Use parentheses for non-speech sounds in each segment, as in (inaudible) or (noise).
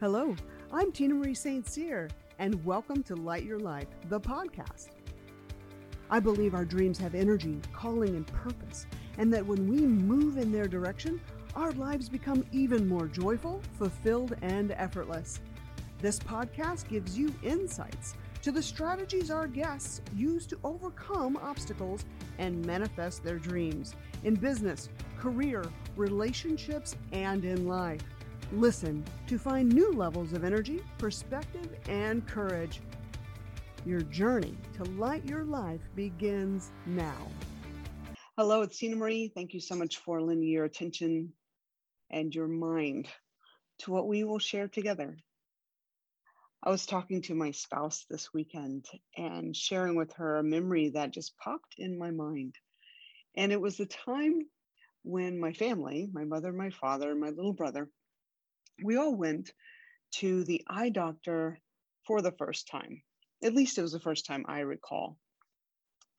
Hello, I'm Tina Marie St. Cyr, and welcome to Light Your Life, the podcast. I believe our dreams have energy, calling, and purpose, and that when we move in their direction, our lives become even more joyful, fulfilled, and effortless. This podcast gives you insights to the strategies our guests use to overcome obstacles and manifest their dreams in business, career, relationships, and in life. Listen to find new levels of energy, perspective, and courage. Your journey to light your life begins now. Hello, it's Tina Marie. Thank you so much for lending your attention and your mind to what we will share together. I was talking to my spouse this weekend and sharing with her a memory that just popped in my mind. And it was the time when my family, my mother, my father, my little brother, we all went to the eye doctor for the first time. At least it was the first time I recall.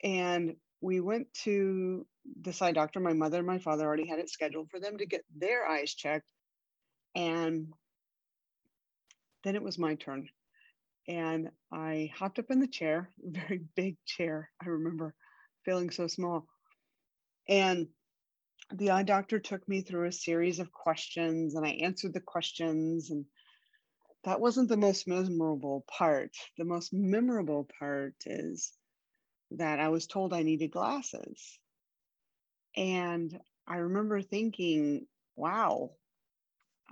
And we went to this eye doctor. My mother and my father already had it scheduled for them to get their eyes checked. And then it was my turn. And I hopped up in the chair, (laughs) very big chair. I remember feeling so small. And the eye doctor took me through a series of questions and I answered the questions. And that wasn't the most memorable part. The most memorable part is that I was told I needed glasses. And I remember thinking, wow,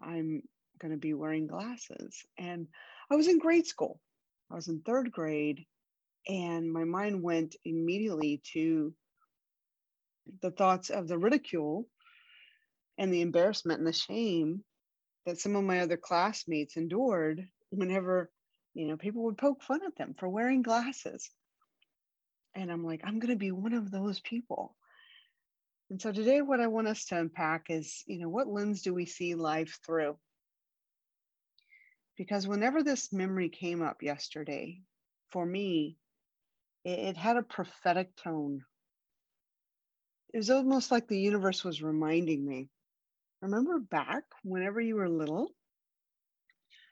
I'm going to be wearing glasses. And I was in grade school, I was in third grade, and my mind went immediately to the thoughts of the ridicule and the embarrassment and the shame that some of my other classmates endured whenever you know people would poke fun at them for wearing glasses. And i'm like i'm going to be one of those people. And so today what i want us to unpack is you know what lens do we see life through? Because whenever this memory came up yesterday for me it, had a prophetic tone it was almost like the universe was reminding me remember back whenever you were little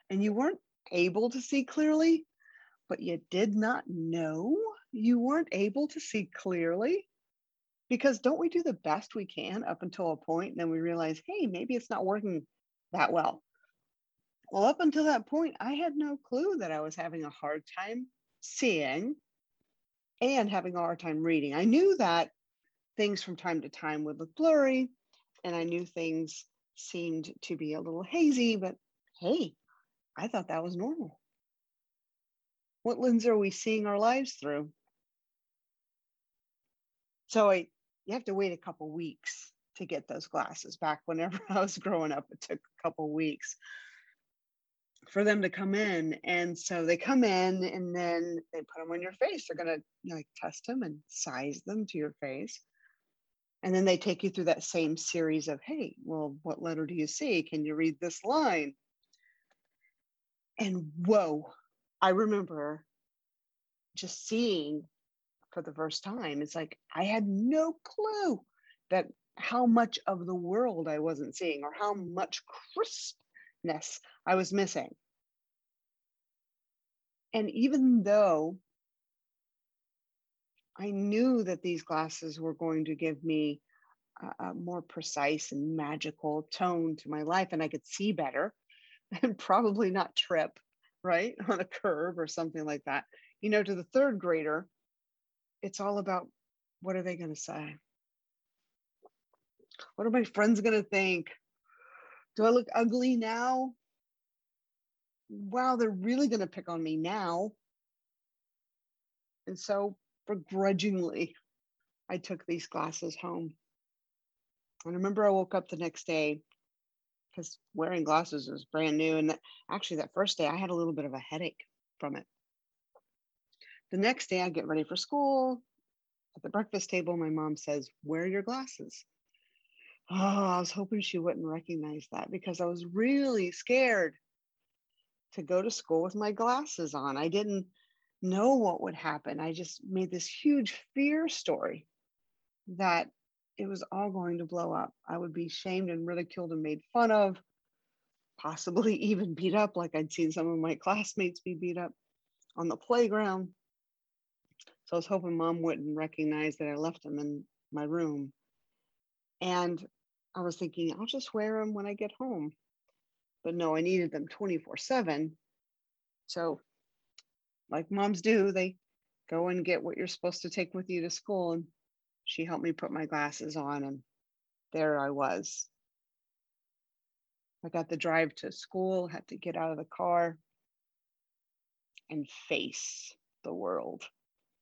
and you weren't able to see clearly, but you did not know you weren't able to see clearly? Because don't we do the best we can up until a point and then we realize, hey, maybe it's not working that well? Well, up until that point, I had no clue that I was having a hard time seeing and having a hard time reading. I knew that things from time to time would look blurry, and I knew things seemed to be a little hazy, but hey, I thought that was normal. What lens are we seeing our lives through? So I, you have to wait a couple weeks to get those glasses back. Whenever (laughs) I was growing up, it took a couple weeks for them to come in. And so they come in and then they put them on your face. They're going to like test them and size them to your face. And then they take you through that same series of, hey, well, what letter do you see? Can you read this line? And whoa, I remember just seeing for the first time. It's like I had no clue that how much of the world I wasn't seeing or how much crispness I was missing. And even though I knew that these glasses were going to give me a, a more precise and magical tone to my life, and I could see better (laughs) and probably not trip, right, (laughs) on a curve or something like that. You know, to the third grader, it's all about what are they going to say? What are my friends going to think? Do I look ugly now? Wow, they're really going to pick on me now. And so begrudgingly, I took these glasses home. And I remember I woke up the next day because wearing glasses was brand new. And that, actually, that first day, I had a little bit of a headache from it. The next day, I get ready for school. At the breakfast table, my mom says, Wear your glasses. Oh, I was hoping she wouldn't recognize that because I was really scared to go to school with my glasses on. I didn't know what would happen. I just made this huge fear story that it was all going to blow up. I would be shamed and ridiculed and made fun of. possibly (laughs) even beat up, like I'd seen some of my classmates be beat up on the playground. So I was hoping mom wouldn't recognize that I left them in my room. And I was thinking, I'll just wear them when I get home. But no, I needed them 24 7. So, like moms do, they go and get what you're supposed to take with you to school. And she helped me put my glasses on, and there I was. I got the drive to school, had to get out of the car and face the world.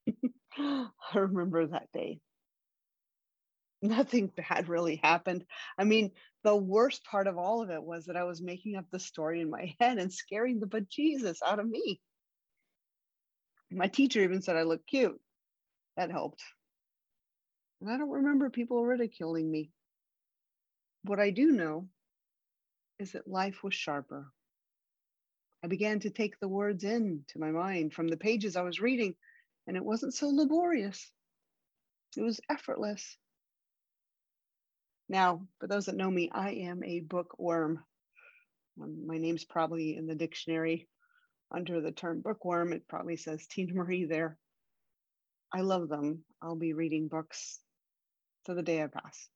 (laughs) I remember that day. Nothing bad really happened. I mean, the worst part of all of it was that I was making up the story in my (laughs) head and scaring the bejesus out of me. My teacher even said I looked cute. That helped. And I don't remember people ridiculing me. What I do know is that life was sharper. I began to take the words in to my mind from the pages I was reading and it wasn't so laborious. It was effortless. Now, for those that know me, I am a bookworm. My name's probably in the dictionary under the term bookworm. It probably says Tina Marie there. I love them. I'll be reading books to the day I pass.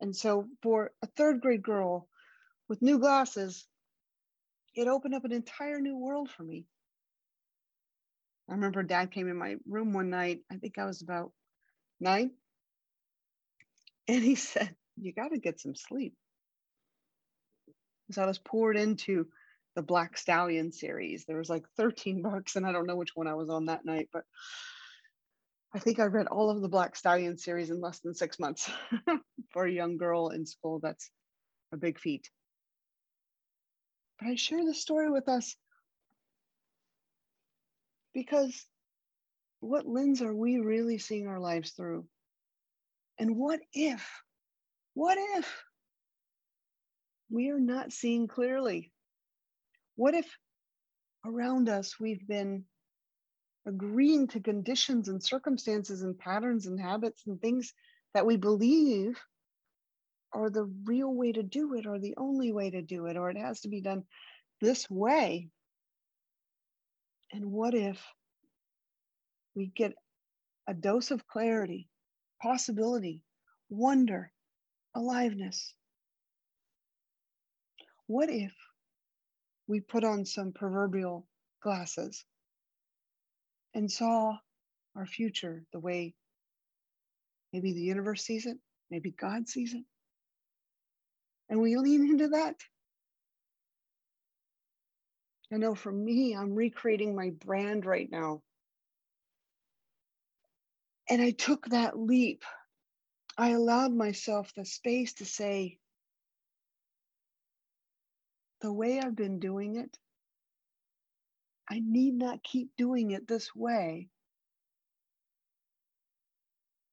And so, for a third grade girl with new glasses, it opened up an entire new world for me. I remember dad came in my room one night. I think I was about nine. And he (laughs) said, You got to get some sleep. So I was poured into the Black Stallion series. There was like 13 books, and I don't know which one I was on that night, but I think I read all of the Black Stallion series in less than six months. (laughs) For a young girl in school, that's a big feat. But I share this story with us because what lens are we really seeing our lives through? And what if, what if we are not seeing clearly? What if around us we've been agreeing to conditions and circumstances and patterns and habits and things that we believe are the real way to do it or the only way to do it or it has to be done this way and what if we get a dose of clarity, possibility, wonder, aliveness? What if we put on some proverbial glasses and saw our future the way maybe the universe sees it, maybe God sees it? And we lean into that I know for me, I'm recreating my brand right now. And I took that leap. I allowed myself the space to say, the way I've been doing it, I need not keep doing it this way.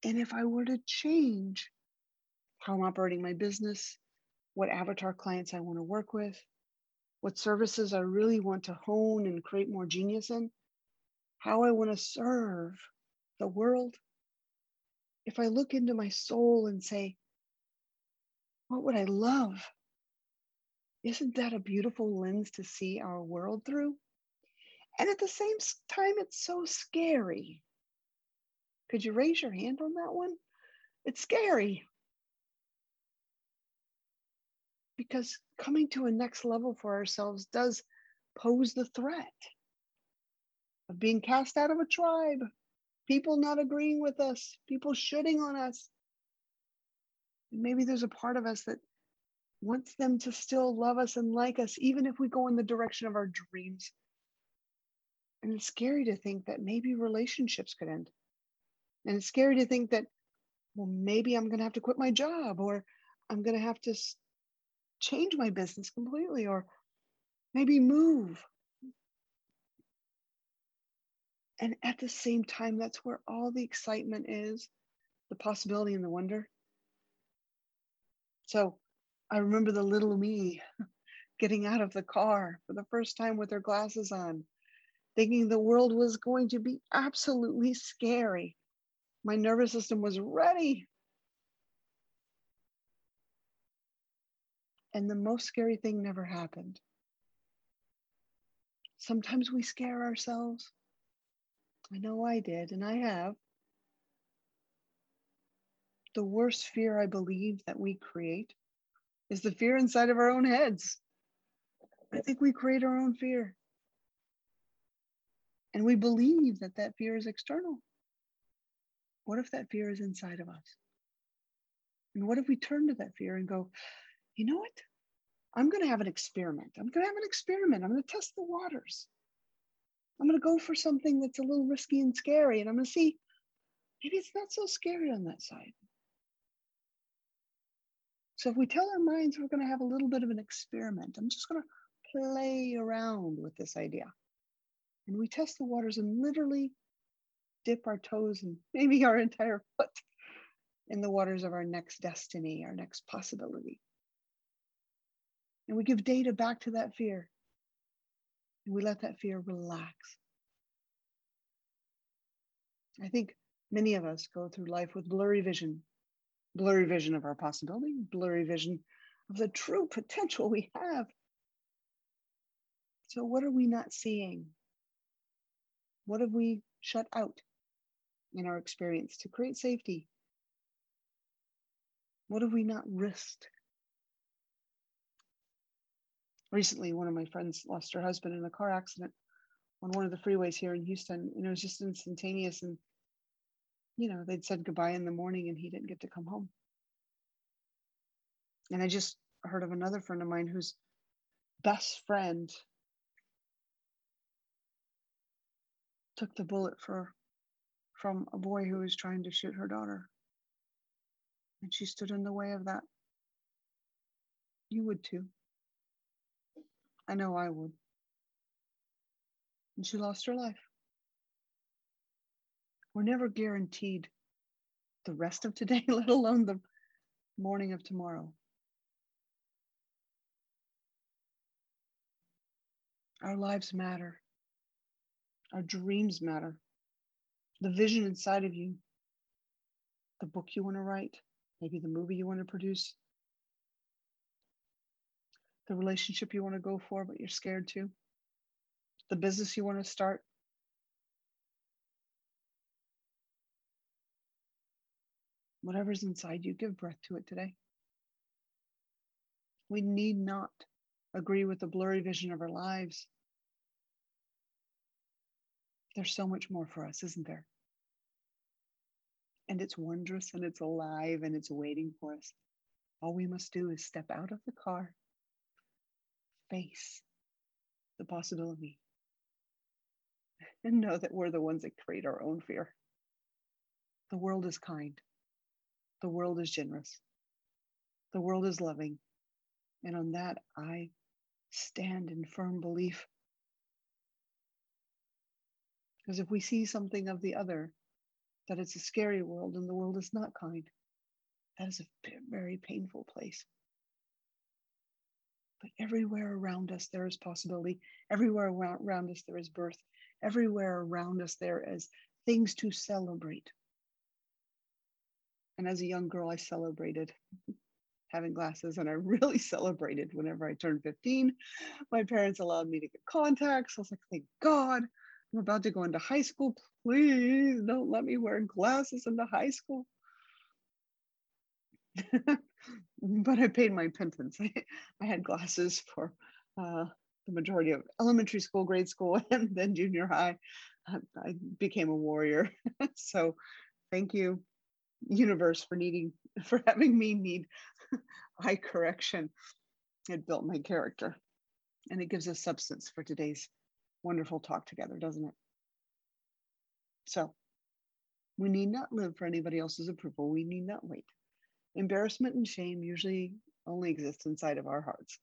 And if I were to change how I'm operating my business, what avatar clients I want to work with, what services I really want to hone and create more genius in, how I want to serve the world. If I look into my soul and say, what would I love? Isn't that a beautiful lens to see our world through? And at the same time, it's so scary. Could you raise your hand on that one? It's scary. because coming to a next level for ourselves does pose the threat of being cast out of a tribe, people not agreeing with us, people shitting on us. Maybe there's a part of us that wants them to still love us and like us, even if we go in the direction of our dreams. And it's scary to think that maybe relationships could end. And it's scary to think that, well, maybe I'm going to have to quit my job or I'm going to have to change my business completely or maybe move. And at the same time, that's where all the excitement is the possibility and the wonder. So I remember the little me (laughs) getting out of the car for the first time with her glasses on, thinking the world was going to be absolutely scary. My nervous system was ready And the most scary thing never happened. Sometimes we scare ourselves. I know I did, and I have. The worst fear I believe that we create is the fear inside of our own heads. I think we create our own fear. And we believe that that fear is external. What if that fear is inside of us? And what if we turn to that fear and go, you know what? I'm going to have an experiment. I'm going to have an experiment. I'm going to test the waters. I'm going to go for something that's a little risky and scary. And I'm going to see maybe it's not so scary on that side. So if we tell our minds we're going to have a little bit of an experiment, I'm just going to play around with this idea. And we test the waters and literally dip our toes and maybe our entire foot in the waters of our next destiny, our next possibility. And we give data back to that fear. And we let that fear relax. I think many of us go through life with blurry vision, blurry vision of our possibility, blurry vision of the true potential we have. So, what are we not seeing? What have we shut out in our experience to create safety? What have we not risked? Recently, one of my friends lost her husband in a car accident on one of the freeways here in Houston, and it was just instantaneous. And, you know, they'd said goodbye in the morning and he didn't get to come home. And I just heard of another friend of mine whose best friend took the bullet for from a boy who was trying to shoot her daughter. And she stood in the way of that. You would too. I know I would. And she lost her life. We're never guaranteed the rest of today, (laughs) let alone the morning of tomorrow. Our lives matter. Our dreams matter. The vision inside of you, the book you want to write, maybe the movie you want to produce, the relationship you want to go for, but you're scared to, the business you want to start. Whatever's inside you, give breath to it today. We need not agree with the blurry vision of our lives. There's so much more for us, isn't there? And it's wondrous and it's alive and it's waiting for us. All we must do is step out of the car, face the possibility, and know that we're the ones that create our own fear. The world is kind, the world is generous, the world is loving. And on that, I stand in firm belief because if we see something of the other, that it's a scary world and the world is not kind, that is a very painful place. But everywhere around us, there is possibility. Everywhere around us, there is birth. Everywhere around us, there is things to celebrate. And as a young girl, I celebrated having glasses and I (laughs) really celebrated whenever I turned 15. My parents allowed me to get contacts. I was like, thank God. I'm about to go into high school. Please don't let me wear glasses into high school. (laughs) but I paid my penance. (laughs) I, I had glasses for uh, the majority of elementary school, grade school, and then junior high. I became a warrior. so thank you, universe, for needing, (laughs) for having me need (laughs) eye correction. It built my character and it gives us substance for today's wonderful talk together, doesn't it? So we need not live for anybody else's approval. We need not wait. Embarrassment and shame usually only exist inside of our hearts.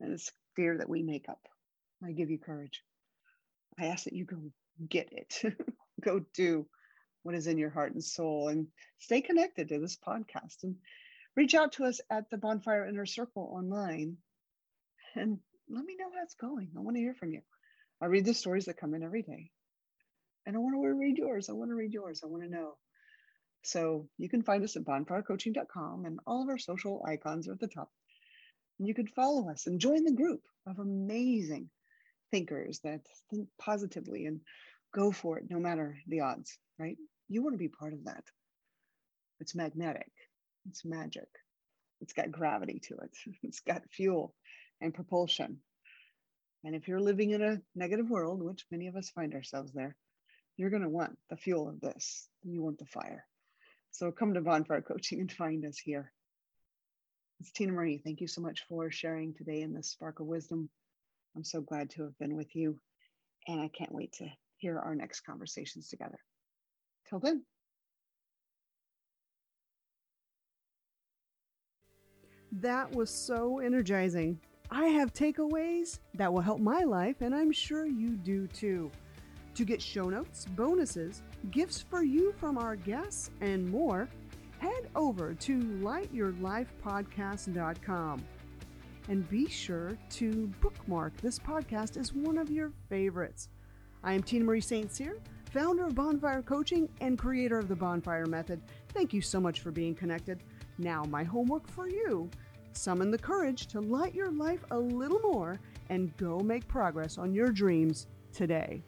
And it's fear that we make up. I give you courage. I ask that you go get it, (laughs) go do what is in your heart and soul, and stay connected to this podcast and reach out to us at the Bonfire Inner Circle online and let me know how it's going. I want to hear from you. I read the stories that come in every day. And I want to read yours. I want to read yours. I want to know. So you can find us at bonfirecoaching.com and all of our social icons are at the top. And you can follow us and join the group of amazing thinkers that think positively and go for it no matter the odds, right? You want to be part of that. It's magnetic, it's magic, it's got gravity to it, (laughs) it's got fuel and propulsion. And if you're living in a negative world, which many of us find ourselves there, you're going to want the fuel of this. You want the fire. So come to Bonfire Coaching and find us here. It's Tina Marie. Thank you so much for sharing today in this spark of wisdom. I'm so glad to have been with you, and I can't wait to hear our next conversations together. Till then. That was so energizing. I have takeaways that will help my life, and I'm sure you do too. To get show notes, bonuses, gifts for you from our guests, and more, head over to lightyourlifepodcast.com. And be sure to bookmark this podcast as one of your favorites. I am Tina Marie St. Cyr, founder of Bonfire Coaching and creator of the Bonfire Method. Thank you so much for being connected. Now, my homework for you summon the courage to light your life a little more and go make progress on your dreams today.